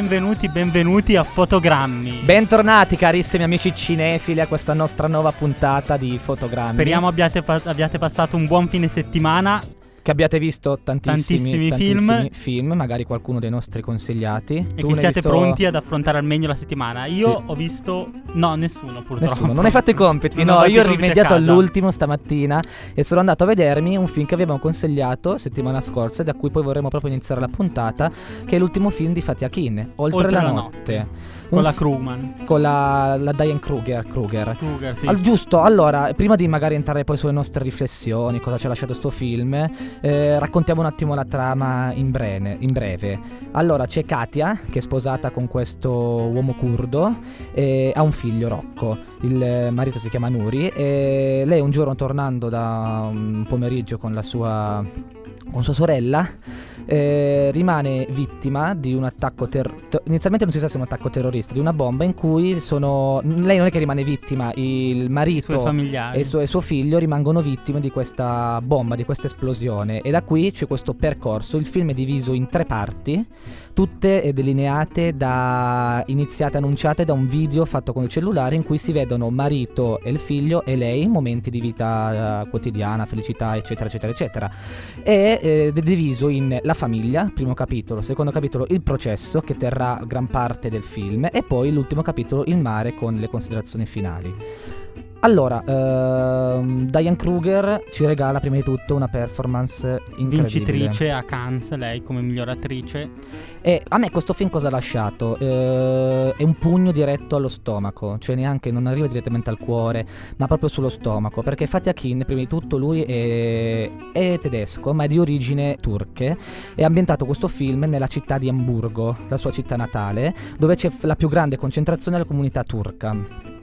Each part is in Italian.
Benvenuti, benvenuti a Fotogrammi. Bentornati carissimi amici cinefili a questa nostra nuova puntata di Fotogrammi. Speriamo abbiate, abbiate passato un buon fine settimana che abbiate visto tantissimi, Tantissimi tantissimi film. film, magari qualcuno dei nostri consigliati. e Tu che siate visto- pronti ad affrontare al meglio la settimana. Io Sì. ho visto... No, nessuno purtroppo. Nessuno, non hai fatto i compiti, no, io ho rimediato all'ultimo stamattina e sono andato a vedermi un film che avevamo consigliato settimana scorsa e da cui poi vorremmo proprio iniziare la puntata, che è l'ultimo film di Fatih Akin, Oltre, la, notte. Con Un la Crewman. con la, la Diane Kruger, Kruger. Kruger, sì. Al giusto, allora, prima di magari entrare poi sulle nostre riflessioni, cosa ci ha lasciato sto film, eh, raccontiamo un attimo la trama in breve, in breve. Allora, c'è Katia, che è sposata con questo uomo curdo, e ha un figlio, Rocco. Il marito si chiama Nuri, e lei un giorno tornando da un pomeriggio con la sua, con sua sorella, eh, rimane vittima di un attacco ter- ter- inizialmente non si sa se è un attacco terrorista di una bomba in cui sono lei non è che rimane vittima il marito e, suo, e suo figlio rimangono vittime di questa bomba, di questa esplosione. E da qui c'è questo percorso. Il film è diviso in tre parti, tutte delineate da iniziate annunciate da un video fatto con il cellulare in cui si vedono marito e il figlio e lei in momenti di vita eh, quotidiana, felicità, eccetera, eccetera, eccetera. E eh, diviso in la famiglia, primo capitolo, secondo capitolo il processo che terrà gran parte del film e poi l'ultimo capitolo il mare con le considerazioni finali. Allora, ehm, Diane Kruger ci regala prima di tutto una performance incredibile. Vincitrice a Cannes, lei come miglior attrice. E a me questo film cosa ha lasciato? Eh, è un pugno diretto allo stomaco, cioè neanche non arriva direttamente al cuore, ma proprio sullo stomaco. Perché Fatih Akin, prima di tutto, lui è, è tedesco, ma è di origini turche. Ha ambientato questo film nella città di Amburgo, la sua città natale, dove c'è la più grande concentrazione della comunità turca.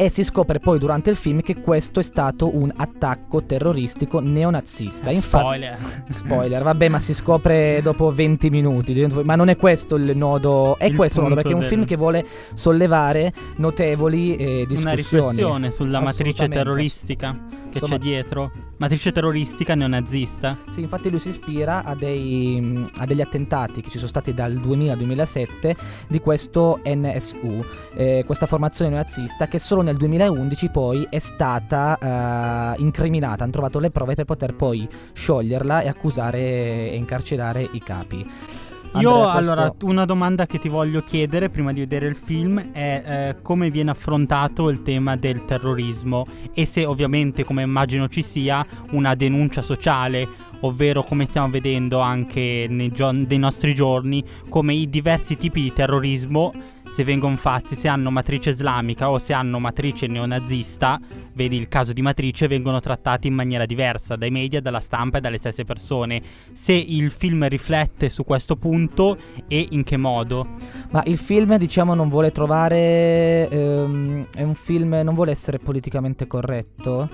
E si scopre poi durante il film che questo è stato un attacco terroristico neonazista. Infatti- Spoiler. Spoiler, vabbè, ma si scopre dopo 20 minuti. Ma non è questo il nodo. È Il questo il nodo, perché è un film che vuole sollevare notevoli eh, discussioni. Una riflessione sulla matrice terroristica che Insomma- c'è dietro. Matrice terroristica neonazista. Sì, infatti lui si ispira a, dei, a degli attentati che ci sono stati dal 2000 al 2007 di questo NSU, eh, questa formazione neonazista che solo nel 2011 poi è stata eh, incriminata, hanno trovato le prove per poter poi scioglierla e accusare e incarcerare i capi. Io Andrea, allora questo- una domanda che ti voglio chiedere prima di vedere il film è eh, come viene affrontato il tema del terrorismo e se ovviamente come immagino ci sia una denuncia sociale ovvero come stiamo vedendo anche nei, gio- nei nostri giorni come i diversi tipi di terrorismo se vengono fatti se hanno matrice islamica o se hanno matrice neonazista vedi il caso di matrice vengono trattati in maniera diversa dai media, dalla stampa e dalle stesse persone se il film riflette su questo punto e in che modo. Ma il film, diciamo, non vuole trovare. ehm, è un film, non vuole essere politicamente corretto.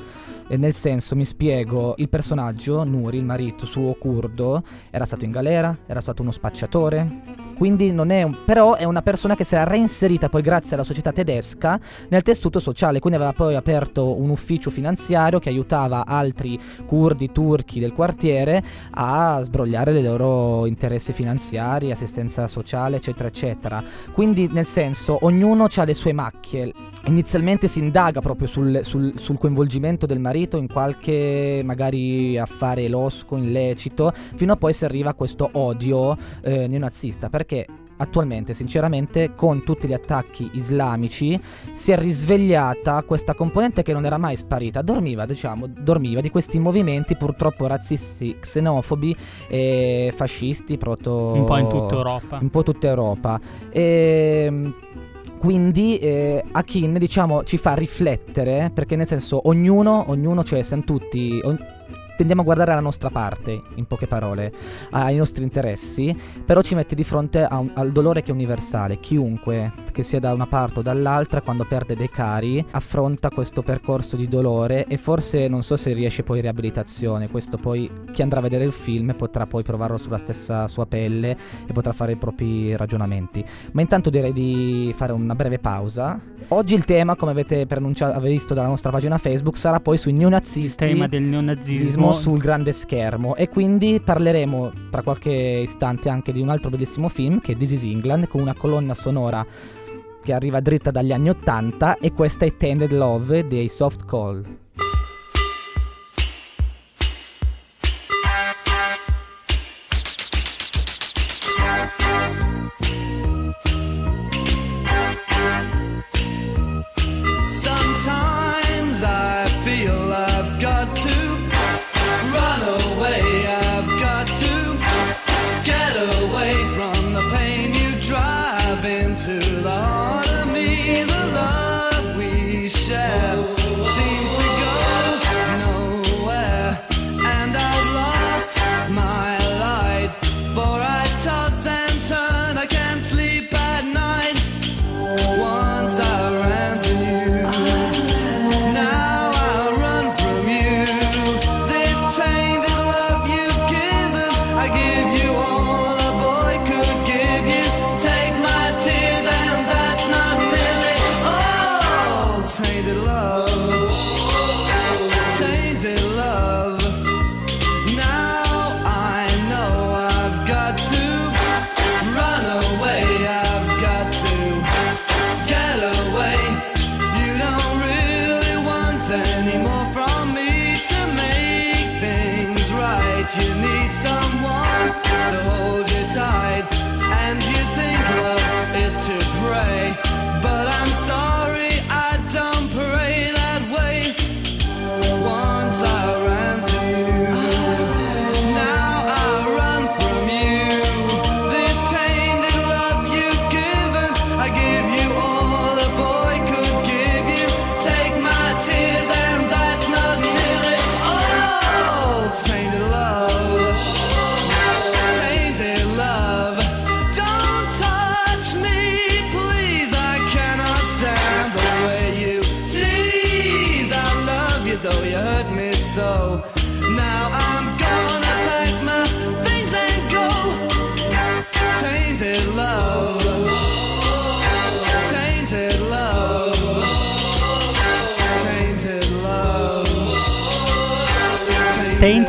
nel senso, mi spiego, il personaggio, Nuri, il marito suo curdo, era stato in galera, era stato uno spacciatore. Quindi non è un. Però è una persona che si era reinserita poi grazie alla società tedesca nel tessuto sociale. Quindi aveva poi aperto un ufficio finanziario che aiutava altri curdi turchi del quartiere a sbrogliare i loro interessi finanziari, assistenza sociale, eccetera, eccetera. Quindi, nel senso, ognuno ha le sue macchie. Inizialmente si indaga proprio sul, sul- sul coinvolgimento del marito in qualche magari affare losco, illecito, fino a poi si arriva a questo odio eh, neonazista. Perché attualmente, sinceramente, con tutti gli attacchi islamici, si è risvegliata questa componente che non era mai sparita. Dormiva, diciamo, dormiva di questi movimenti purtroppo razzisti, xenofobi e fascisti, proto... Un po' in tutta Europa. Un po' tutta Europa. E, quindi eh, Akin diciamo ci fa riflettere perché nel senso ognuno, ognuno cioè siamo tutti tendiamo a guardare la nostra parte in poche parole ai nostri interessi però ci mette di fronte un- al dolore che è universale chiunque che sia da una parte o dall'altra quando perde dei cari affronta questo percorso di dolore e forse non so se riesce poi riabilitazione questo poi chi andrà a vedere il film potrà poi provarlo sulla stessa sua pelle e potrà fare i propri ragionamenti ma intanto direi di fare una breve pausa. Oggi il tema, come avete avete visto dalla nostra pagina Facebook, sarà poi sui Il neonazisti. tema del neonazismo vedremo sul grande schermo e quindi parleremo tra qualche istante anche di un altro bellissimo film che è This is England con una colonna sonora che arriva dritta dagli anni 80 e questa è Tended Love dei Soft Call.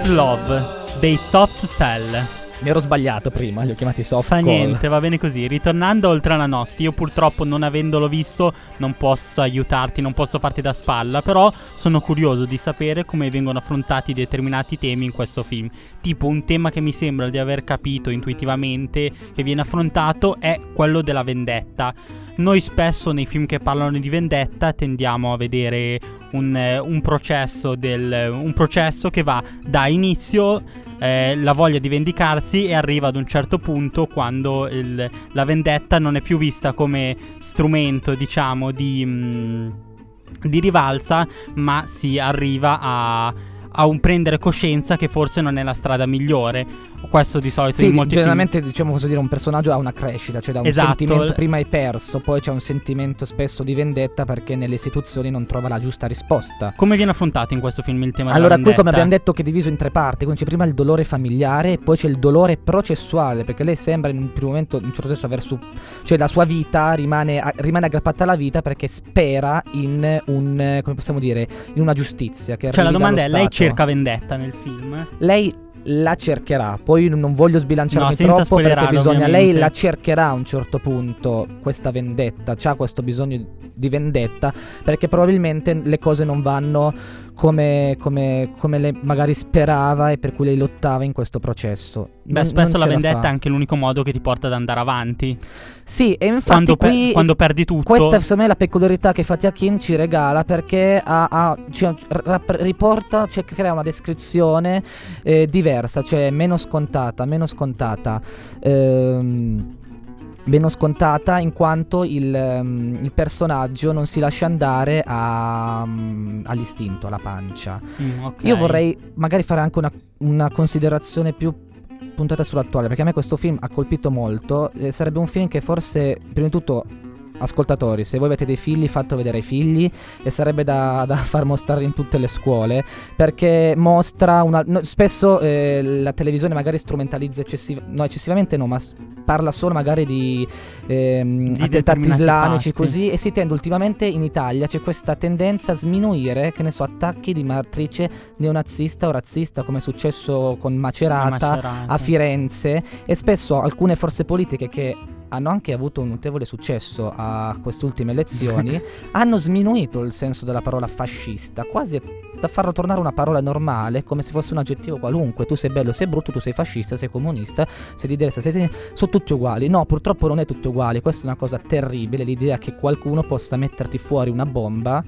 Love dei Soft Cell. Mi ero sbagliato prima, li ho chiamati soft. Fa call. niente, va bene così. Ritornando oltre la notte, io purtroppo non avendolo visto non posso aiutarti, non posso farti da spalla, però sono curioso di sapere come vengono affrontati determinati temi in questo film. Tipo un tema che mi sembra di aver capito intuitivamente che viene affrontato è quello della vendetta. Noi spesso nei film che parlano di vendetta tendiamo a vedere un, eh, un, processo, del, un processo che va da inizio eh, la voglia di vendicarsi e arriva ad un certo punto quando il, la vendetta non è più vista come strumento, diciamo, di, mh, mm, di rivalsa, ma si arriva a, a un prendere coscienza che forse non è la strada migliore. Questo di solito sì, in molti generalmente film... diciamo così dire un personaggio ha una crescita, cioè da un esatto. sentimento prima hai perso, poi c'è un sentimento spesso di vendetta perché nelle istituzioni non trova la giusta risposta. Come viene affrontato in questo film il tema allora, della vendetta? Allora, qui come abbiamo detto che è diviso in tre parti, quindi c'è prima il dolore familiare e poi c'è il dolore processuale, perché lei sembra in un primo momento in un certo senso aver su cioè la sua vita rimane, a, rimane aggrappata alla vita perché spera in un come possiamo dire, in una giustizia che Cioè la domanda è lei cerca vendetta nel film? Lei la cercherà. Poi non voglio sbilanciarmi no, troppo perché bisogna. Ovviamente. Lei la cercherà a un certo punto questa vendetta. C'ha questo bisogno di vendetta. Perché probabilmente le cose non vanno come, come, come lei magari sperava e per cui lei lottava in questo processo. Beh, non, spesso non la vendetta fa. è anche l'unico modo che ti porta ad andare avanti. Sì, e infatti quando, qui, per, quando perdi tutto. Questa secondo me è la peculiarità che Fatih Akin ci regala perché ha, ha, cioè, rap- riporta, cioè crea una descrizione eh, diversa, cioè meno scontata, meno scontata. Ehm, meno scontata in quanto il, um, il, personaggio non si lascia andare a, um, all'istinto, alla pancia. Mm, okay. Io vorrei magari fare anche una, una, considerazione più puntata sull'attuale, perché a me questo film ha colpito molto. Eh, sarebbe un film che forse, prima di tutto, ascoltatori, se voi avete dei figli, fatto vedere ai figli e sarebbe da, da far mostrare in tutte le scuole perché mostra una. No, spesso eh, la televisione magari strumentalizza eccessiv- no, eccessivamente, no, ma s- parla solo magari di, ehm, Di attentati islamici fatti. così e si tende ultimamente in Italia c'è questa tendenza a sminuire, che ne so, attacchi di matrice neonazista o razzista come è successo con Macerata, Macerata. a Firenze e spesso alcune forze politiche che hanno anche avuto un notevole successo a queste ultime elezioni hanno sminuito il senso della parola fascista, quasi da farlo tornare una parola normale, come se fosse un aggettivo qualunque. Tu sei bello, sei brutto, tu sei fascista, sei comunista, sei di destra, sei sono tutti uguali. No, purtroppo non è tutto uguale. Questa è una cosa terribile, l'idea che qualcuno possa metterti fuori una bomba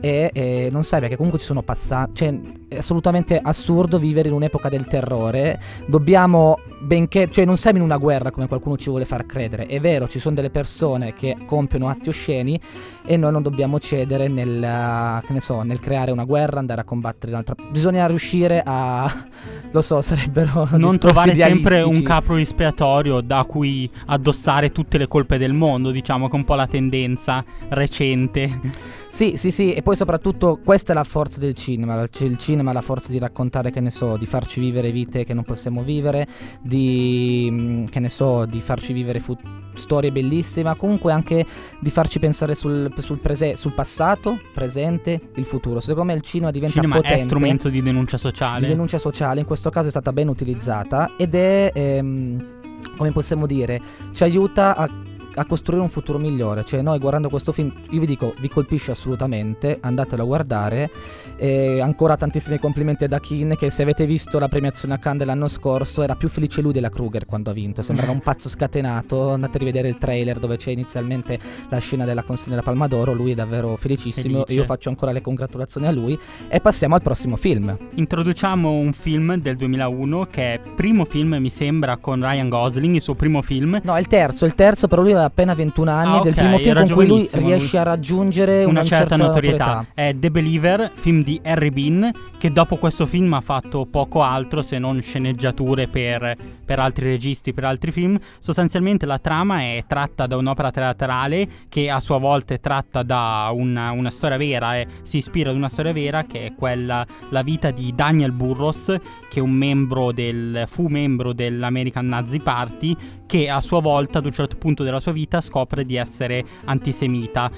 e eh, non sai perché comunque ci sono passati, cioè è assolutamente assurdo vivere in un'epoca del terrore. Dobbiamo, benché, cioè non siamo in una guerra come qualcuno ci vuole far credere. È vero, ci sono delle persone che compiono atti osceni e noi non dobbiamo cedere nel, che ne so, nel creare una guerra, andare a combattere un'altra. Bisogna riuscire a, lo so, sarebbero non trovare sempre un capro espiatorio da cui addossare tutte le colpe del mondo, diciamo che è un po' la tendenza recente. Sì, sì, sì, e poi soprattutto questa è la forza del cinema. Il cinema ha la forza di raccontare, che ne so, di farci vivere vite che non possiamo vivere, di, mm, che ne so, di farci vivere fu- storie bellissime, ma comunque anche di farci pensare sul, sul, prese- sul passato, presente, il futuro. Secondo me il cinema diventa cinema potente è strumento di denuncia di sociale. denuncia sociale, in questo caso è stata ben utilizzata ed è, ehm, come possiamo dire, ci aiuta a, a costruire un futuro migliore. Cioè noi guardando questo film, io vi dico, vi colpisce assolutamente, andatelo a guardare. E ancora tantissimi complimenti ad Akin che se avete visto la premiazione a Cannes dell'anno scorso era più felice lui della Kruger quando ha vinto, sembrava un pazzo scatenato, andate a rivedere il trailer dove c'è inizialmente la scena della consegna della Palma d'Oro, lui è davvero felicissimo, Felice. io faccio ancora le congratulazioni a lui e passiamo al prossimo film. Introduciamo un film del 2001 che è primo film, mi sembra, con Ryan Gosling, il suo primo film. No, è il terzo, il terzo, però lui aveva appena 21 anni Ah, ed è il ok, primo film con cui lui riesce a raggiungere una, certa, notorietà. notorietà. È The Believer, film di Harry Bean, che dopo questo film ha fatto poco altro se non sceneggiature per, per altri registi, per altri film. Sostanzialmente la trama è tratta da un'opera teatrale che a sua volta è tratta da una, una storia vera e si ispira ad una storia vera che è quella, la vita di Daniel Burros, che è un membro del, fu membro dell'American Nazi Party, che a sua volta ad un certo punto della sua vita scopre di essere antisemita.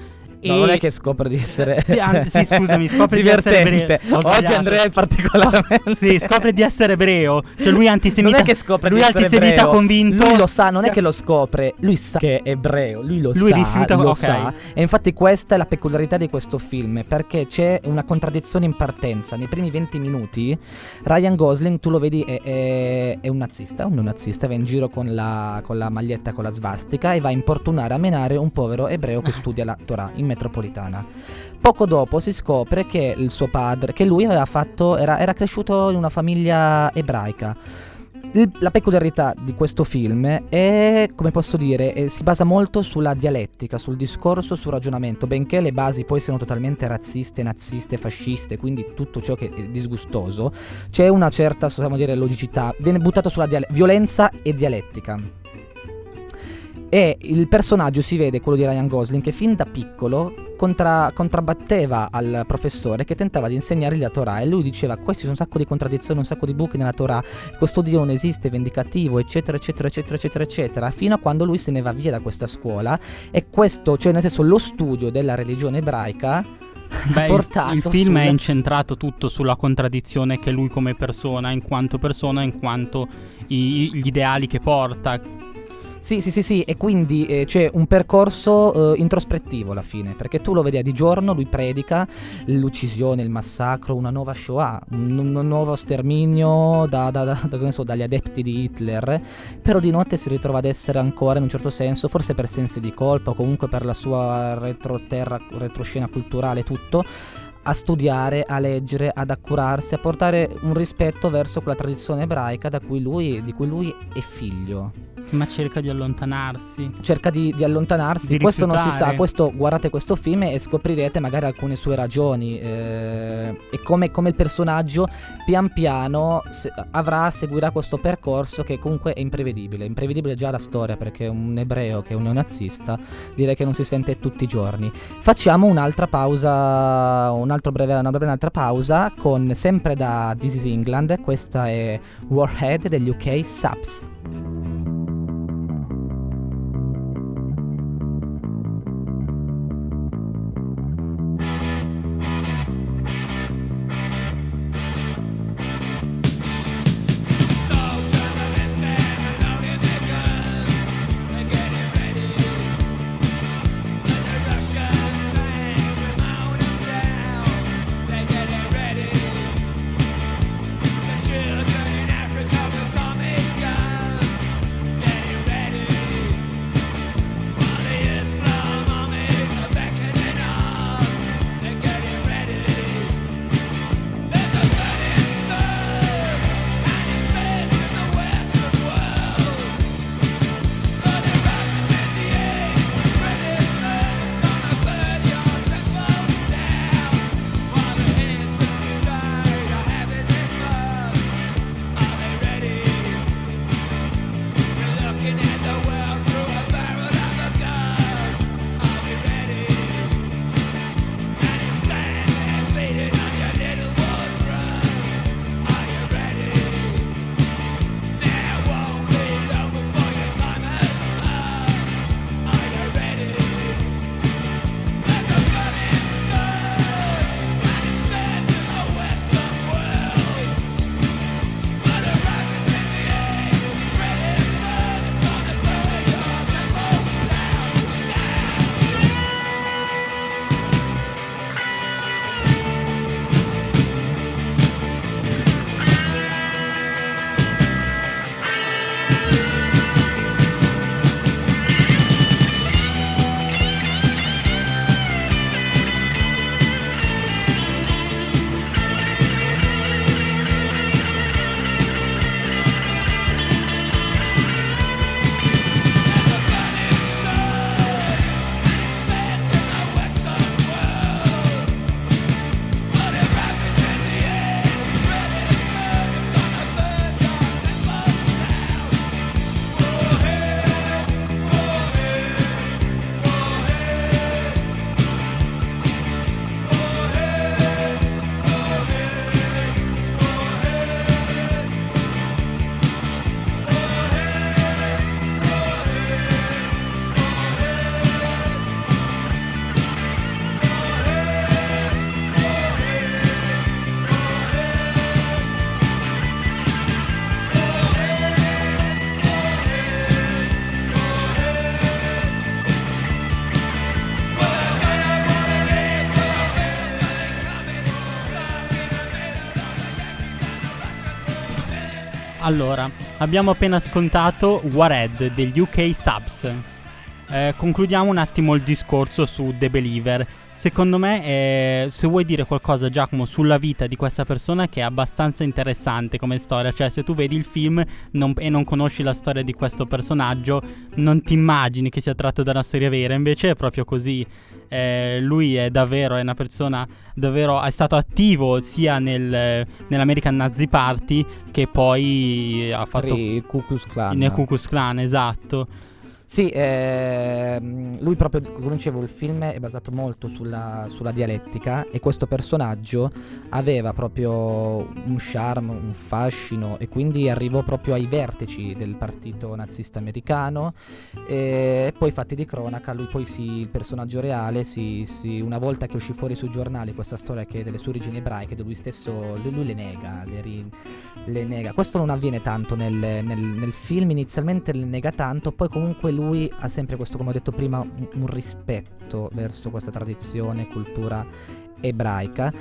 No, non è che scopre di essere Sì, an- sì, scusami, scopre di essere ebreo. Oggi. Andrea è particolarmente Sì, scopre di essere ebreo. Cioè lui è antisemita. Non è che scopre lui di è essere antisemita ebreo. convinto. Lui lo sa, non è che lo scopre, lui sa che è ebreo, lui lo Lui sa, rifiuta- lo ok. sa. E infatti questa è la peculiarità di questo film, perché c'è una contraddizione in partenza. Nei primi 20 minuti Ryan Gosling, tu lo vedi, è, è- è un nazista, un neonazista, va in giro con la, con la maglietta con la svastica e va a importunare, a menare un povero ebreo che studia la Torah in metropolitana. Poco dopo si scopre che il suo padre, che lui aveva fatto, era, era cresciuto in una famiglia ebraica. La peculiarità di questo film è, come posso dire, eh, si basa molto sulla dialettica, sul discorso, sul ragionamento, benché le basi poi siano totalmente razziste, naziste, fasciste, quindi tutto ciò che è disgustoso, c'è una certa, possiamo dire, logicità, viene buttato sulla diale- violenza e dialettica. E il personaggio si vede, quello di Ryan Gosling, che fin da piccolo contra- contrabbatteva al professore che tentava di insegnargli la Torah. E lui diceva questi sono un sacco di contraddizioni, un sacco di buchi nella Torah, questo Dio non esiste, vendicativo, eccetera, eccetera, eccetera, eccetera, eccetera, fino a quando lui se ne va via da questa scuola. E questo, cioè nel senso lo studio della religione ebraica Beh, il- film sul- è incentrato tutto sulla contraddizione che lui come persona, in quanto persona, in quanto i- gli ideali che porta. Sì, sì, sì, sì, e quindi eh, c'è un percorso eh, introspettivo alla fine, perché tu lo vedi di giorno, lui predica l'uccisione, il massacro, una nuova Shoah, un, un nuovo sterminio da, da- da- so, dagli adepti di Hitler, però di notte si ritrova ad essere ancora in un certo senso, forse per sensi di colpa o comunque per la sua retroterra, retroscena culturale, tutto, a studiare, a leggere, ad accurarsi, a portare un rispetto verso quella tradizione ebraica da cui lui, di cui lui è figlio. Ma cerca di allontanarsi. Cerca di, di allontanarsi. Di questo non si sa. Questo, guardate questo film e scoprirete magari alcune sue ragioni. eh, e come, come il personaggio pian piano se- avrà, seguirà questo percorso che comunque è imprevedibile. Imprevedibile già la storia perché un ebreo che è un neonazista direi che non si sente tutti i giorni. Facciamo un'altra pausa, un altro breve, una breve un'altra pausa con sempre da This is England. Questa è Warhead degli UK Subs. Allora, abbiamo appena ascoltato Warhead degli UK Subs. Eh, concludiamo un attimo il discorso su The Believer. Secondo me, eh, se vuoi dire qualcosa, Giacomo, sulla vita di questa persona che è abbastanza interessante come storia, cioè se tu vedi il film non- e non conosci la storia di questo personaggio, non ti immagini che sia tratto da una storia vera, invece è proprio così. Eh, lui è davvero è una persona davvero è stato attivo sia nel, nell'American Nazi Party che poi ha fatto il Ku Klux Klan. nel Ku Klux Klan, esatto. Sì, ehm, lui proprio, come dicevo, il film è basato molto sulla, sulla dialettica e questo personaggio aveva proprio un charme, un fascino e quindi arrivò proprio ai vertici del partito nazista americano e poi fatti di cronaca, lui poi si, il personaggio reale, si, si- una volta che uscì fuori sui giornali questa storia che delle sue origini ebraiche, lui stesso, lui le nega, le, ri- le nega. Questo non avviene tanto nel, nel- nel film, inizialmente le nega tanto, poi comunque lui ha sempre questo, come ho detto prima, un, un rispetto verso questa tradizione, cultura ebraica.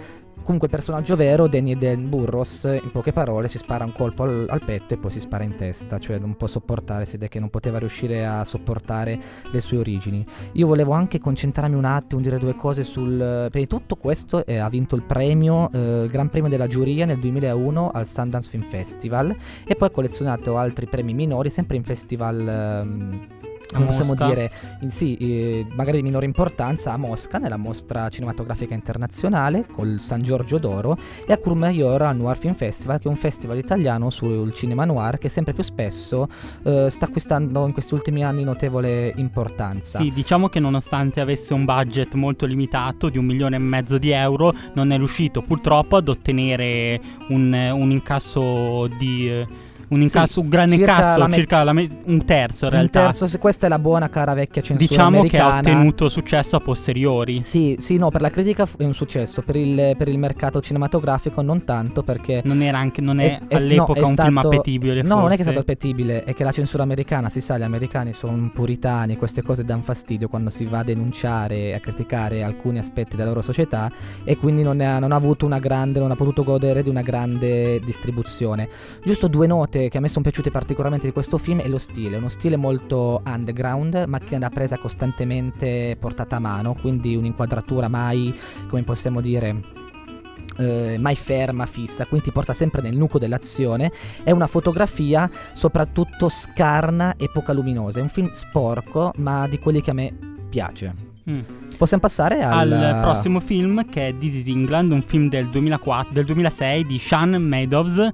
Comunque personaggio vero, Danny Den Burros, in poche parole si spara un colpo al, al petto e poi si spara in testa, cioè non può sopportare, si vede che non poteva riuscire a sopportare le sue origini. Io volevo anche concentrarmi un attimo, dire due cose sul... Prima di tutto questo eh, ha vinto il premio, eh, il Gran Premio della Giuria nel 2001 al Sundance Film Festival e poi ha collezionato altri premi minori, sempre in festival... A come possiamo dire, in- sì, eh, magari di minore importanza a Mosca, nella mostra cinematografica internazionale col San Giorgio d'Oro e a Courmayeur al Noir Film Festival, che è un festival italiano sul cinema noir che sempre più spesso eh, sta acquistando in questi ultimi anni notevole importanza. Sì, diciamo che nonostante avesse un budget molto limitato di un milione e mezzo di euro, non è riuscito purtroppo ad ottenere un, un incasso di... eh, un incasso, un grande circa incasso, la me- circa la me- un terzo in Un realtà. terzo, se questa è la buona cara vecchia censura diciamo che ha americana. ottenuto successo a posteriori. Sì, sì, no, per la critica è un successo, per il, per il mercato cinematografico non tanto perché Non era anche, non è, È- all'epoca no, è un film stato- appetibile. No, non è che è forse. stato appetibile, è che la censura americana, si sa, gli americani sono puritani, queste cose danno fastidio quando si va a denunciare a criticare alcuni aspetti della loro società e quindi non, ha, non ha avuto una grande, non ha potuto godere di una grande distribuzione. Giusto due note che a me sono piaciute particolarmente di questo film è lo stile, uno stile molto underground, macchina da presa costantemente portata a mano, quindi un'inquadratura mai, come possiamo dire, eh, mai ferma, fissa, quindi ti porta sempre nel nucleo dell'azione. È una fotografia soprattutto scarna e poca luminosa. È un film sporco, ma di quelli che a me piace. Mm. Possiamo passare al, al prossimo film che è This is England, un film del, 2004, del 2006 di Sean Meadows,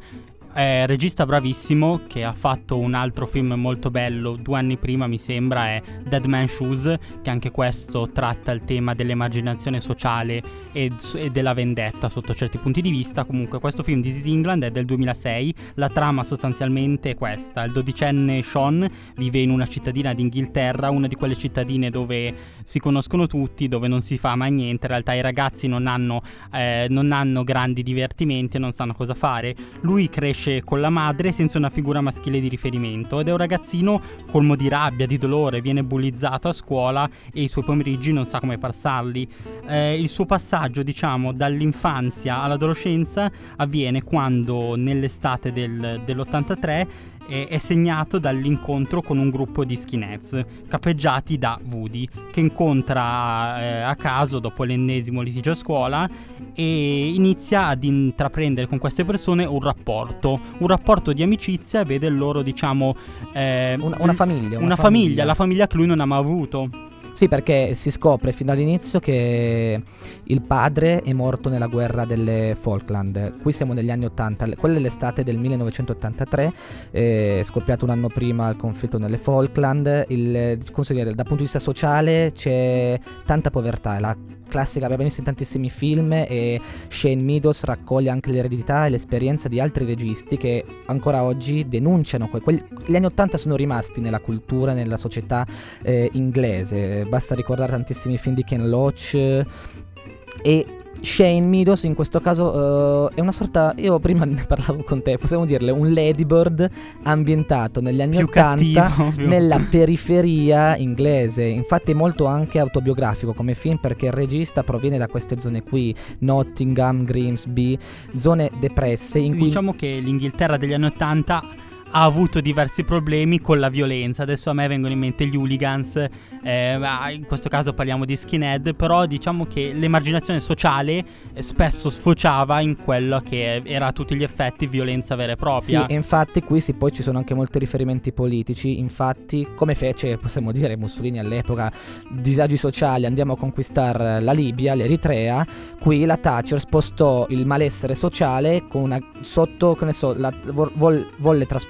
eh, regista bravissimo che ha fatto un altro film molto bello due anni prima mi sembra è Dead Man Shoes che anche questo tratta il tema dell'emarginazione sociale e, e della vendetta sotto certi punti di vista comunque questo film is England è del 2006 la trama sostanzialmente è questa il dodicenne Sean vive in una cittadina d'Inghilterra una di quelle cittadine dove si conoscono tutti, dove non si fa mai niente. In realtà i ragazzi non hanno, eh, non hanno grandi divertimenti non sanno cosa fare. Lui cresce con la madre senza una figura maschile di riferimento ed è un ragazzino colmo di rabbia, di dolore, viene bullizzato a scuola e i suoi pomeriggi non sa come passarli. Eh, il suo passaggio, diciamo, dall'infanzia all'adolescenza avviene quando nell'estate del- dell'83 è, è segnato dall'incontro con un gruppo di skinheads capeggiati da Woody che incontra eh, a caso dopo l'ennesimo litigio a scuola e inizia ad intraprendere con queste persone un rapporto un rapporto di amicizia vede il loro diciamo eh, una, una famiglia. una famiglia la famiglia che lui non ha mai avuto Sì, perché si scopre fin dall'inizio che il padre è morto nella guerra delle Falkland. Qui siamo negli anni 80, l- quella è l'estate del 1983, eh, è scoppiato un anno prima il conflitto nelle Falkland. Il, dire, dal punto di vista sociale c'è tanta povertà, la classica, visto in tantissimi film e Shane Meadows raccoglie anche l'eredità e l'esperienza di altri registi che ancora oggi denunciano que- quelli- gli anni 80 sono rimasti nella cultura, nella società eh, inglese. Basta ricordare tantissimi film di Ken Loach eh, e Shane Meadows in questo caso eh, è una sorta, io prima ne parlavo con te, possiamo dirle un Ladybird ambientato negli anni più 80 cattivo nella periferia inglese. Infatti è molto anche autobiografico come film perché il regista proviene da queste zone qui, Nottingham, Grimsby, zone depresse in Sì, cui Diciamo che l'Inghilterra degli anni 80 ha avuto diversi problemi con la violenza. Adesso a me vengono in mente gli hooligans, eh, ma in questo caso parliamo di skinhead, però diciamo che l'emarginazione sociale eh, spesso sfociava in quello che era a tutti gli effetti violenza vera e Sì, propria. e infatti qui sì, poi ci sono anche molti riferimenti politici, infatti come fece, possiamo dire, Mussolini all'epoca, disagi sociali, andiamo a conquistare la Libia, l'Eritrea, qui la Thatcher spostò il malessere sociale una, sotto, che ne so, la, vol- vol- volle tras-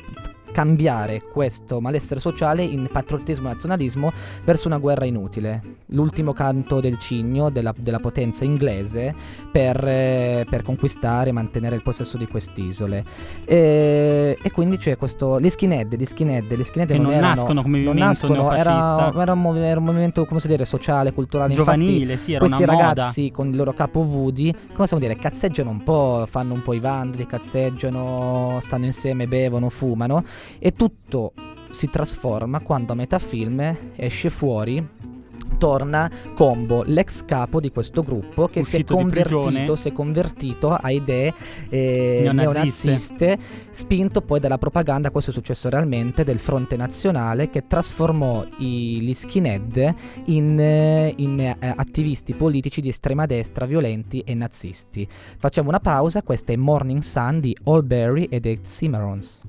cambiare questo malessere sociale in patriottismo e nazionalismo verso una guerra inutile. L'ultimo canto del cigno della, della potenza inglese per, eh, per conquistare e mantenere il possesso di quest'isole. E, e quindi c'è questo. Gli skinhead, gli skinhead, gli skinhead Che non erano- nascono come non movimento nascono, era, era un, era un movimento, come si dire, sociale, culturale. infatti Giovanile, sì, era questi una moda. ragazzi con il loro capo Woody, come possiamo dire, cazzeggiano un po', fanno un po' i vandali, cazzeggiano, stanno insieme, bevono, fumano e tutto si trasforma quando a metà film esce fuori torna Combo, l'ex capo di questo gruppo che si è, si è convertito a idee eh, Neonaziste. neonaziste, spinto poi dalla propaganda, questo è successo realmente, del Fronte Nazionale che trasformò i- gli skinhead in, eh, in, eh, attivisti politici di estrema destra violenti e nazisti. Facciamo una pausa, questa è Morning Sun di Allberry e The Cimarrons.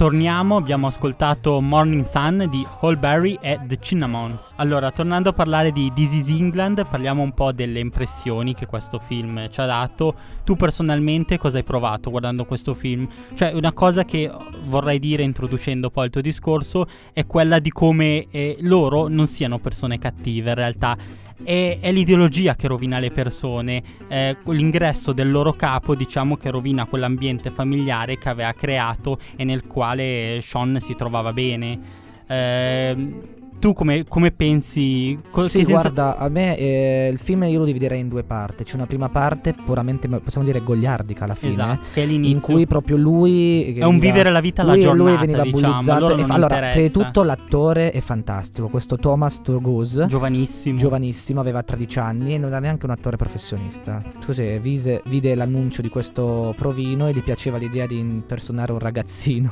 Torniamo, abbiamo ascoltato Morning Sun di Holberry e The Cinnamons. Allora, tornando a parlare di This is England, parliamo un po' delle impressioni che questo film ci ha dato. Tu personalmente cosa hai provato guardando questo film? Cioè, una cosa che vorrei dire introducendo poi il tuo discorso è quella di come eh, loro non siano persone cattive in realtà. È, è l'ideologia che rovina le persone, eh, l'ingresso del loro capo diciamo che rovina quell'ambiente familiare che aveva creato e nel quale Sean si trovava bene. Ehm, tu come, come pensi? Co- Sì, senza- guarda, a me eh, il film io lo dividerei in due parti. C'è una prima parte puramente, possiamo dire, gogliardica alla fine. Esatto, che è l'inizio. In cui proprio lui È un vivere la vita alla lui, giornata, lui veniva diciamo, bullizzato. E fa- allora, prima di tutto l'attore è fantastico. Questo Thomas Turgoose, giovanissimo. giovanissimo, aveva 13 anni e non era neanche un attore professionista. Così vise- vide l'annuncio di questo provino e gli piaceva l'idea di impersonare un ragazzino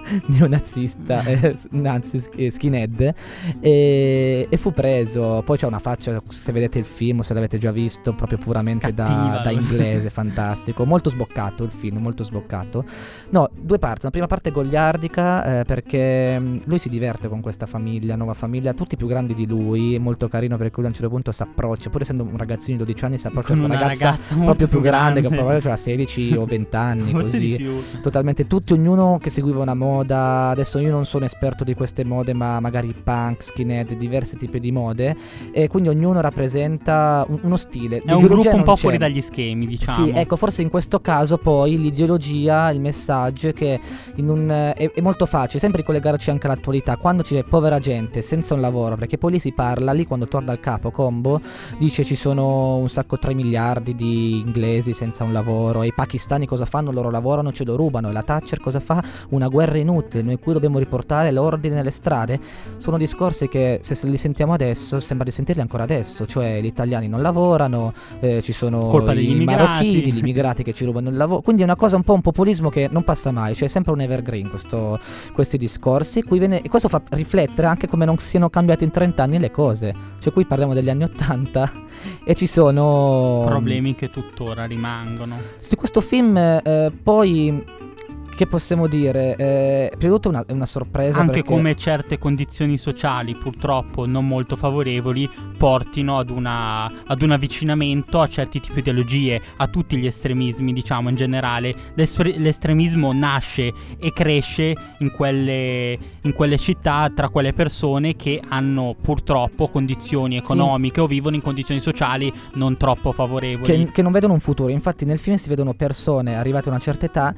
neonazista, eh, nazi, eh, skinhead. E, e fu preso. Poi c'è una faccia, se vedete il film, se l'avete già visto, proprio puramente da, da inglese, fantastico. Molto sboccato il film, molto sboccato. No, due parti. Una prima parte goliardica eh, perché mh, lui si diverte con questa famiglia, nuova famiglia, tutti più grandi di lui, molto carino perché lui a un certo punto si approccia, pur essendo un ragazzino di 12 anni, si approccia a questa ragazza, ragazza proprio più più grande, che grande. probabilmente aveva 16 o 20 anni, così totalmente tutti, ognuno che seguiva una moda. Adesso io non sono esperto di queste mode, ma magari punk, skinhead, diversi tipi di mode e quindi ognuno rappresenta un- uno stile. È un gruppo un po' c'è. fuori dagli schemi, diciamo. Sì, ecco, forse in questo caso poi l'ideologia, il messaggio è che in un, è, è molto facile, sempre ricollegarci anche all'attualità, quando c'è povera gente senza un lavoro, perché poi lì si parla, lì quando torna al capo Combo, dice ci sono un sacco 3 miliardi di inglesi senza un lavoro, e i pakistani cosa fanno? Loro lavorano, ce lo rubano, e la Thatcher cosa fa? Una guerra inutile, noi qui dobbiamo riportare l'ordine nelle strade. Sono discorsi che se li sentiamo adesso sembra di sentirli ancora adesso, cioè gli italiani non lavorano, eh, ci sono Colpa degli i marocchini, gli immigrati che ci rubano il lavoro. Quindi è una cosa un po' un populismo che non passa mai, cioè è sempre un evergreen questo- questi discorsi. Qui viene- e questo fa riflettere anche come non siano cambiate in 30 anni le cose. Cioè qui parliamo degli anni 80 e ci sono Problemi che tuttora rimangono. Su questo film eh, poi che possiamo dire? Eh, prima di tutto è una, una sorpresa Anche perché- come certe condizioni sociali, purtroppo non molto favorevoli, portino ad, una, ad un avvicinamento a certi tipi di ideologie, a tutti gli estremismi, diciamo in generale. L'espre- l'estremismo nasce e cresce in quelle, in quelle città tra quelle persone che hanno purtroppo condizioni economiche o vivono in condizioni sociali non troppo favorevoli. che, che non vedono un futuro. Infatti, nel film si vedono persone arrivate a una certa età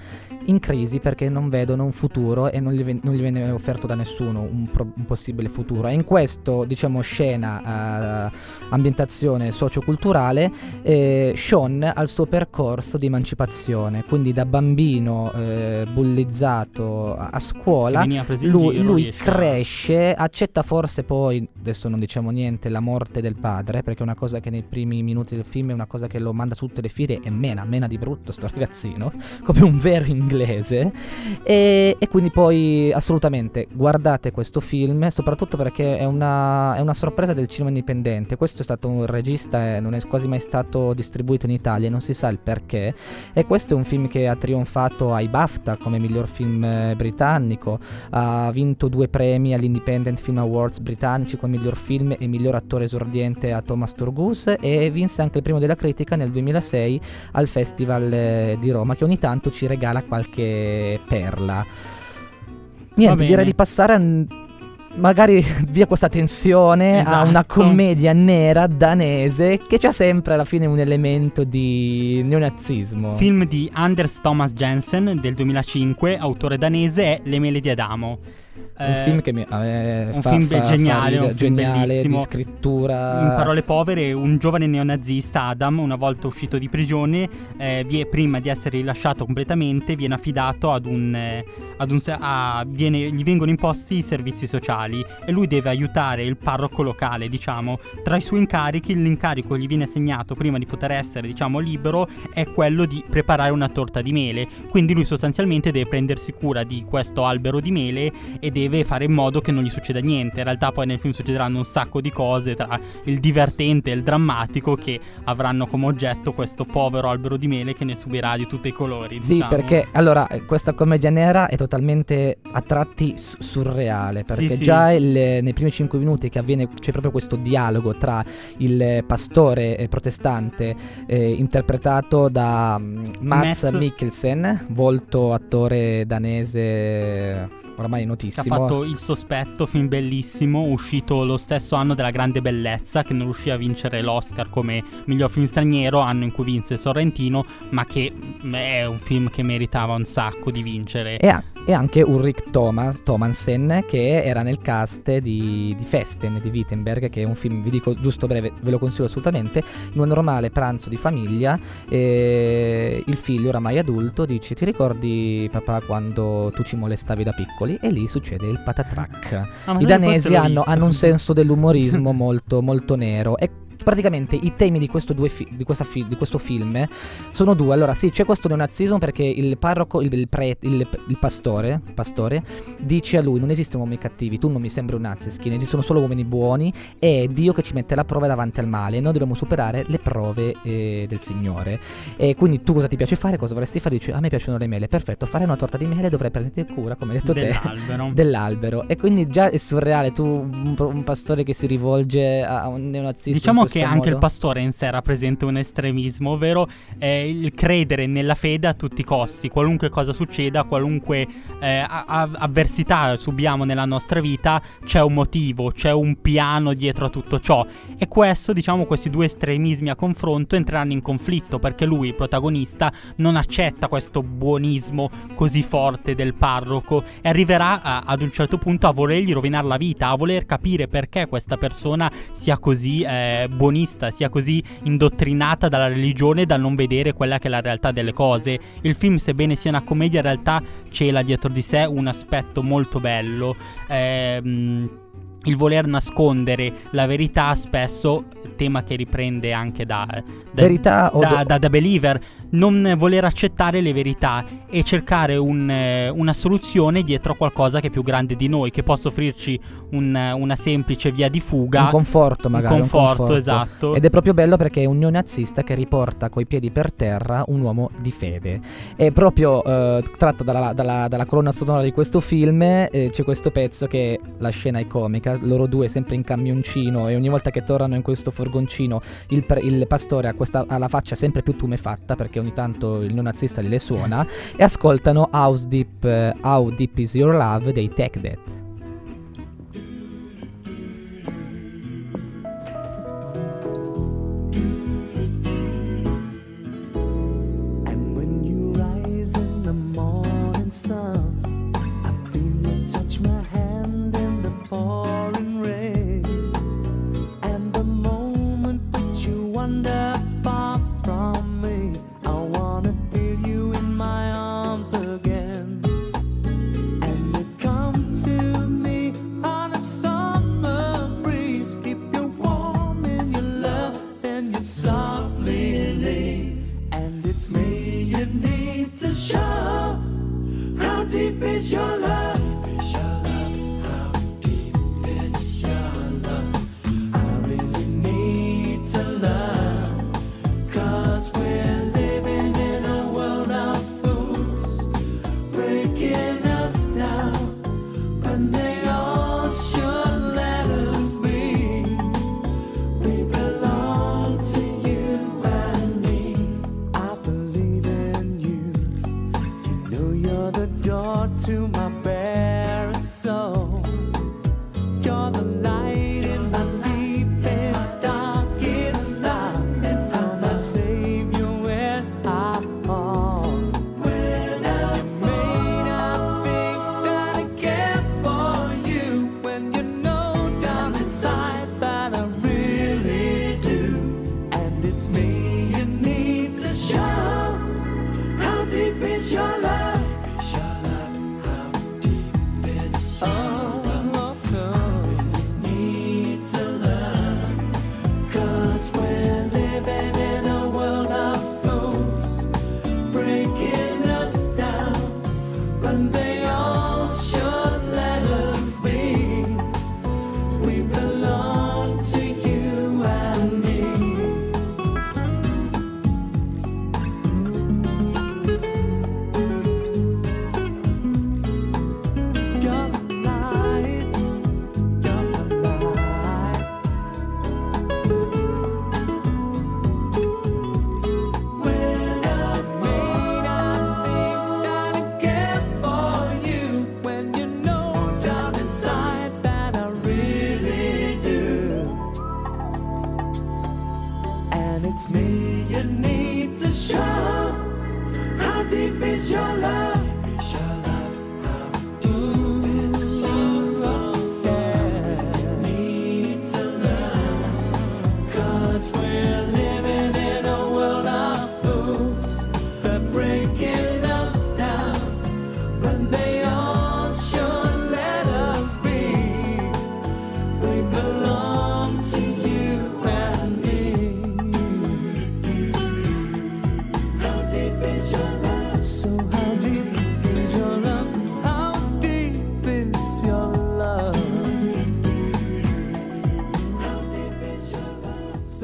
in crisi perché non vedono un futuro e non gli, ven- non gli viene offerto da nessuno un, pro- un possibile futuro. E in questo, diciamo, scena, eh, ambientazione socioculturale, eh, Sean ha il suo percorso di emancipazione. Quindi, da bambino eh, bullizzato a, scuola. Lui, giro, lui cresce, accetta forse poi, adesso non diciamo niente, la morte del padre, perché è una cosa che nei primi minuti del film è una cosa che lo manda su tutte le file e mena, mena di brutto sto ragazzino, come un vero inglese. E, e quindi poi assolutamente guardate questo film, soprattutto perché è una, è una sorpresa del cinema indipendente. Questo è stato un regista e non è quasi mai stato distribuito in Italia, non si sa il perché. E questo è un film che ha trionfato ai BAFTA come miglior film eh, britannico, ha vinto due premi all'Independent Film Awards britannici come miglior film e miglior attore esordiente a Thomas Turgus e vinse anche il premio della critica nel 2006 al Festival eh, di Roma che ogni tanto ci regala qualche perla. Niente, direi di passare a magari via questa tensione a una Esatto. commedia nera danese che c'ha sempre alla fine un elemento di neonazismo. Film di Anders Thomas Jensen del 2005, autore danese, è Le mele di Adamo. Un Eh, film che mi eh, un fa- film fa- fa geniale, ridere, un film geniale di scrittura In parole povere, un giovane neonazista, Adam, una volta uscito di prigione, eh, prima di essere rilasciato completamente, viene affidato ad un. eh, ad un a- viene- gli vengono imposti i servizi sociali e lui deve aiutare il parroco locale, diciamo. Tra i suoi incarichi, l'incarico che gli viene assegnato prima di poter essere, diciamo, libero è quello di preparare una torta di mele. Quindi lui sostanzialmente deve prendersi cura di questo albero di mele e deve fare in modo che non gli succeda niente. In realtà poi nel film succederanno un sacco di cose tra il divertente e il drammatico che avranno come oggetto questo povero albero di mele che ne subirà di tutti i colori. Sì, diciamo. perché allora eh, questa commedia nera è totalmente a tratti su- surreale. Perché Sì, sì. già il- nei primi 5 minuti che avviene c'è proprio questo dialogo tra il pastore eh, protestante eh, interpretato da mm, Mats. Mikkelsen, volto attore danese ormai Che ha notissimo. fatto Il Sospetto, film bellissimo, uscito lo stesso anno della Grande Bellezza, che non riuscì a vincere l'Oscar come miglior film straniero, anno in cui vinse Sorrentino, ma che mm, è un film che meritava un sacco di vincere. E, a- e anche Ulrich Thomas, Thomansen che era nel cast di, di Festen di Wittenberg che è un film, vi dico giusto breve, ve lo consiglio assolutamente in un normale pranzo di famiglia eh, il figlio oramai adulto dice ti ricordi papà quando tu ci molestavi da piccoli e lì succede il patatrack Ah, i danesi hanno, hanno un senso dell'umorismo molto, molto nero. E praticamente i temi di questo, due fi- di fi- di questo film sono due. Allora, sì, c'è questo neonazismo perché il parroco, il, il pre- il- il pastore, pastore, dice a lui: Non esistono uomini cattivi, tu non mi sembri un naziskin, esistono solo uomini buoni. E è Dio che ci mette la prova davanti al male. E noi dobbiamo superare le prove eh, del Signore. E quindi tu cosa ti piace fare? Cosa vorresti fare? Dici: A me piacciono le mele. Perfetto, fare una torta di mele dovrei prenderti cura, come hai detto te dell'albero. dell'albero e quindi già è surreale tu un, un pastore che si rivolge a un neonazista Diciamo che anche il modo. pastore in sé rappresenta un estremismo, ovvero eh, il credere nella fede a tutti i costi, qualunque cosa succeda, qualunque eh, a- avversità subiamo nella nostra vita, c'è un motivo, c'è un piano dietro a tutto ciò. E questo, diciamo, questi due estremismi a confronto entreranno in conflitto perché lui, il protagonista, non accetta questo buonismo così forte del parroco e arriverà a- ad un certo punto a volergli rovinare la vita, a voler capire perché questa persona sia così eh, buonista, sia così indottrinata dalla religione da non vedere quella che è la realtà delle cose. Il film, sebbene sia una commedia, in realtà cela dietro di sé un aspetto molto bello. Ehm, il voler nascondere la verità spesso, tema che riprende anche da, da, Verità o da, da The Believer, non voler accettare le verità e cercare un, eh, una soluzione dietro a qualcosa che è più grande di noi, che possa offrirci un- una semplice via di fuga. un conforto magari. un un conforto, esatto. Ed è proprio bello perché è un neonazista che riporta coi piedi per terra un uomo di fede. È proprio eh, tratto dalla, dalla- dalla colonna sonora di questo film. eh, c'è questo pezzo che la scena è comica. Loro due sempre in camioncino e ogni volta che tornano in questo furgoncino il, il pastore ha, questa, ha la faccia sempre più tumefatta perché ogni tanto il neonazista gliele suona. e ascoltano House Deep, eh, How Deep Is Your Love dei Tech Death.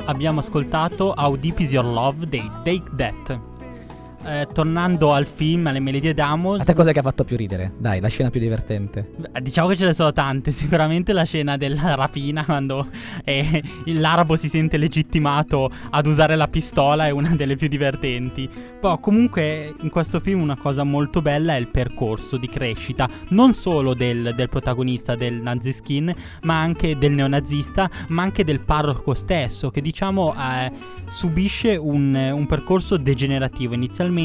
Abbiamo ascoltato How Deep Is Your Love dei Take That. Eh, tornando al film, alle melodie d'Amos, A te cos'è che ha fatto più ridere? Dai, la scena più divertente. Beh, Diciamo che ce ne sono tante, sicuramente la scena della rapina quando eh, l'arabo si sente legittimato ad usare la pistola è una delle più divertenti. Poi comunque in questo film una cosa molto bella è il percorso di crescita, non solo del, del protagonista del Nazi Skin, ma anche del neonazista, ma anche del parroco stesso, che diciamo eh, subisce un, un percorso degenerativo inizialmente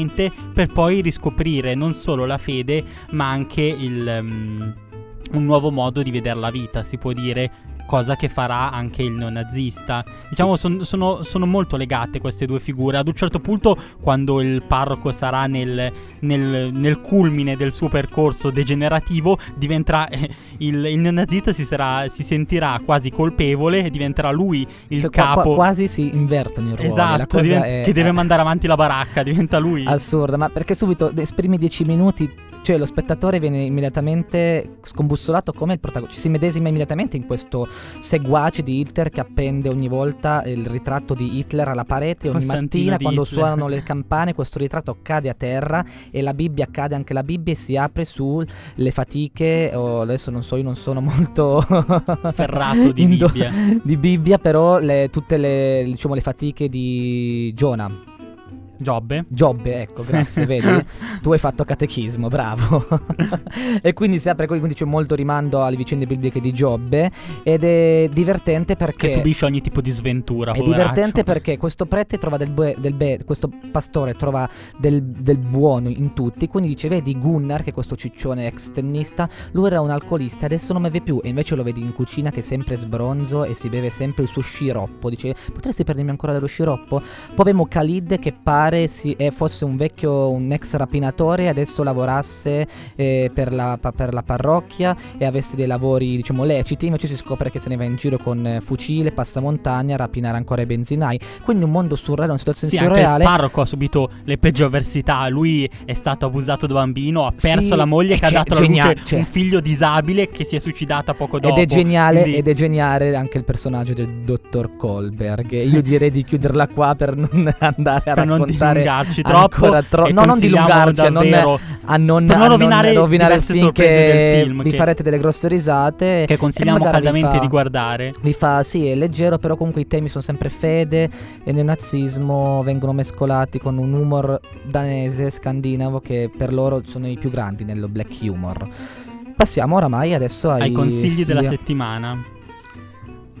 per poi riscoprire non solo la fede, ma anche il... mm, un nuovo modo di vedere la vita, si può dire, cosa che farà anche il neonazista. Diciamo, son- sono, sono molto legate queste due figure. Ad un certo punto, quando il parroco sarà nel, nel- nel culmine del suo percorso degenerativo, diventerà eh, il, il neonazista si, sarà- si sentirà quasi colpevole e diventerà lui il Cioè, qua- qua- capo. quasi si invertono i ruoli. Esatto, cosa diven- è- che deve è mandare avanti la baracca, diventa lui. Assurda, ma perché subito esprimi 10 minuti, cioè lo spettatore viene immediatamente scombussolato come il protagonista. Ci si medesima immediatamente in questo seguace di Hitler che appende ogni volta il ritratto di Hitler alla parete. Ogni Costantino mattina quando Hitler. suonano le campane questo ritratto cade a terra e la Bibbia cade anche la Bibbia e si apre sulle fatiche. o adesso non so, io non sono molto Ferrato di Bibbia. di Bibbia, però le- tutte le, diciamo, le fatiche di Giona. Giobbe. Giobbe, ecco, grazie, vedi? Tu hai fatto catechismo, bravo. e quindi si apre, quindi c'è molto rimando alle vicende bibliche di Giobbe ed è divertente perché... Che subisce ogni tipo di sventura. È poveraccio. divertente perché questo prete trova del, bue- del be- questo pastore trova del, del buono in tutti, quindi dice vedi Gunnar, che è questo ciccione ex tennista, lui era un alcolista, adesso non beve più e invece lo vedi in cucina che è sempre sbronzo e si beve sempre il suo sciroppo, dice potresti prendermi ancora dello sciroppo? Poi abbiamo Khalid che pare si- eh, fosse un vecchio, un ex rapinatore adesso lavorasse eh, per, la, pa- per la parrocchia e avesse dei lavori diciamo leciti, invece si scopre che se ne va in giro con eh, fucile, passamontagna, a rapinare ancora i benzinai, quindi un mondo surreale, una situazione Sì, anche il surreale. parroco ha subito le peggio avversità. Lui è stato abusato da bambino, ha perso Sì, la moglie che ha dato alla geniale, luce cioè- un figlio disabile che si è suicidata poco dopo. Ed è geniale, Quindi- ed è geniale anche il personaggio del dottor Kolberg. Io direi di chiuderla qua per non andare a per non raccontare dilungarci troppo. ancora tro- no, non dilungarci, a non- davvero a non, Per non rovinare rovinare il film sorprese che del film, vi che- farete delle grosse risate. che consigliamo caldamente fa- di guardare. Vi fa, sì, è leggero, però comunque i temi sono sempre fede e neonazismo vengono mescolati con un humor danese, scandinavo, che per loro sono i più grandi nello black humor. Passiamo oramai adesso ai, ai consigli della sì, settimana.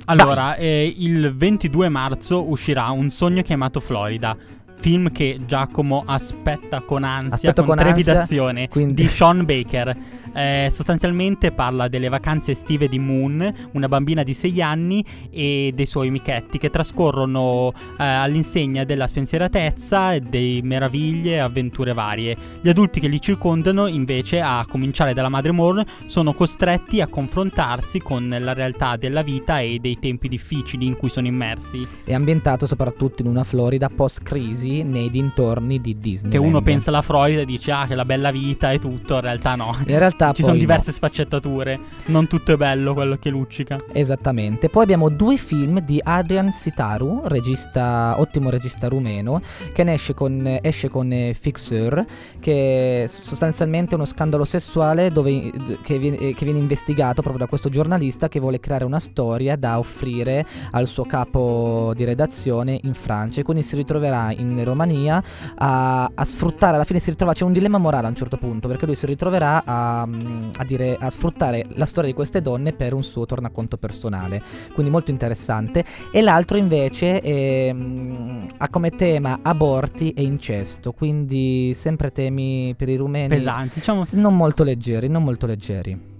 Allora, eh, il 22 marzo uscirà Un sogno chiamato Florida. Film che Giacomo aspetta con ansia, Aspetto con, con ansia, trepidazione, quindi- di Sean Baker. Eh, sostanzialmente parla delle vacanze estive di Moon, una bambina di 6 anni, e dei suoi amichetti che trascorrono eh, all'insegna della spensieratezza e dei meraviglie e avventure varie. Gli adulti che li circondano, invece, a cominciare dalla madre Moore, sono costretti a confrontarsi con la realtà della vita e dei tempi difficili in cui sono immersi. È ambientato soprattutto in una Florida post-crisi nei dintorni di Disney. Che uno pensa alla Florida e dice ah che la bella vita e tutto, in realtà no. In realtà Ci sono diverse no. sfaccettature, non tutto è bello quello che luccica. Esattamente. Poi abbiamo due film di Adrian Sitaru, regista, ottimo regista rumeno, che ne esce con, esce con eh, Fixer, che è sostanzialmente uno scandalo sessuale dove, che, viene, eh, che viene investigato proprio da questo giornalista che vuole creare una storia da offrire al suo capo di redazione in Francia. E quindi si ritroverà in Romania a, a sfruttare, alla fine si ritrova, c'è un dilemma morale a un certo punto, perché lui si ritroverà a, a dire, a sfruttare la storia di queste donne per un suo tornaconto personale. Quindi molto interessante. E l'altro invece ehm, ha come tema aborti e incesto, quindi sempre temi per i rumeni. Pesanti, diciamo. Non molto leggeri, non molto leggeri.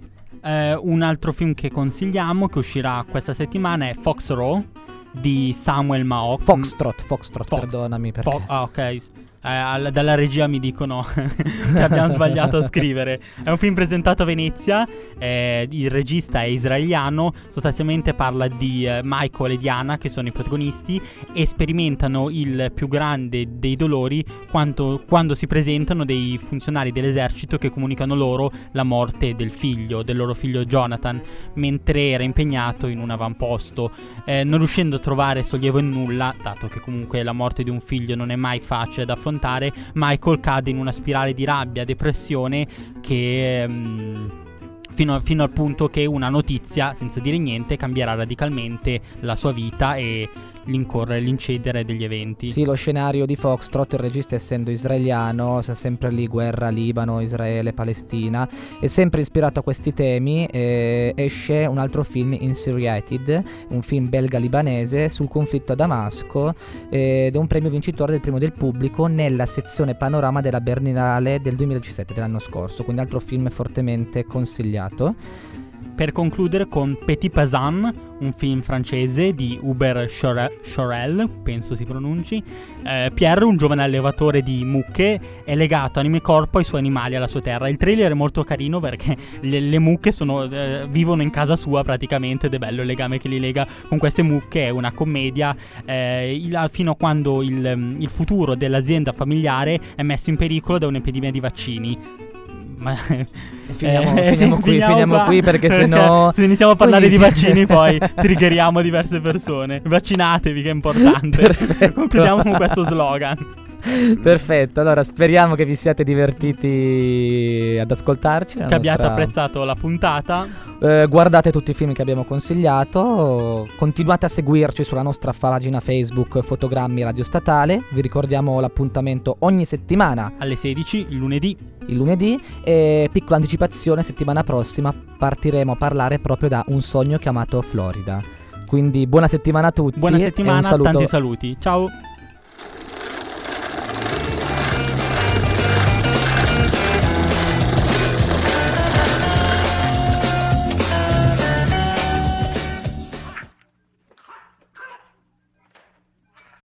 Eh, un altro film che consigliamo che uscirà questa settimana è Fox Row di Samuel Mao. Foxtrot, Foxtrot, Fo- perdonami perché. Fo- ah, ok. Eh, al- dalla regia mi dicono che abbiamo sbagliato a scrivere. È un film presentato a Venezia. eh, il regista è israeliano. Sostanzialmente parla di eh, Michael e Diana, che sono i protagonisti, e sperimentano il più grande dei dolori quanto- quando si presentano dei funzionari dell'esercito che comunicano loro la morte del figlio, del loro figlio Jonathan, mentre era impegnato in un avamposto. Eh, non riuscendo a trovare sollievo in nulla, dato che comunque la morte di un figlio non è mai facile da affrontare, raccontare, Michael cade in una spirale di rabbia, depressione che... mm, Fino, fino al punto che una notizia, senza dire niente, cambierà radicalmente la sua vita e l'incorrere, l'incedere degli eventi. Sì, lo scenario di Foxtrot, il regista essendo israeliano, sta sempre lì guerra Libano, Israele, Palestina, è sempre ispirato a questi temi. eh, esce un altro film, Insuriated, un film belga-libanese sul conflitto a Damasco eh, ed è un premio vincitore del premio del pubblico nella sezione panorama della Berlinale del 2017 dell'anno scorso, quindi altro film fortemente consigliato. Per concludere con Petit Paysan, un film francese di Hubert Chore- Chorel, penso si pronunci. Eh, Pierre, un giovane allevatore di mucche, è legato anime e corpo ai suoi animali, alla sua terra. Il trailer è molto carino perché le, le mucche sono, eh, vivono in casa sua praticamente ed è bello il legame che li lega con queste mucche. È una commedia eh, il- fino a quando il, mm, il futuro dell'azienda familiare è messo in pericolo da un'epidemia di vaccini. Ma Finiamo, eh, finiamo qui, finiamo qui perché sennò... se iniziamo a parlare di vaccini poi triggeriamo diverse persone. Vaccinatevi che è importante. Perfetto. Concludiamo con questo slogan. Perfetto, allora speriamo che vi siate divertiti ad ascoltarci. Che abbiate nostra- apprezzato la puntata. Eh, guardate tutti i film che abbiamo consigliato, continuate a seguirci sulla nostra pagina Facebook Fotogrammi Radio Statale, vi ricordiamo l'appuntamento ogni settimana Alle 16 il lunedì. il lunedì e piccola anticipazione, settimana prossima partiremo a parlare proprio da un sogno chiamato Florida. Quindi buona settimana a tutti Buona e un settimana, saluto tanti saluti. Ciao.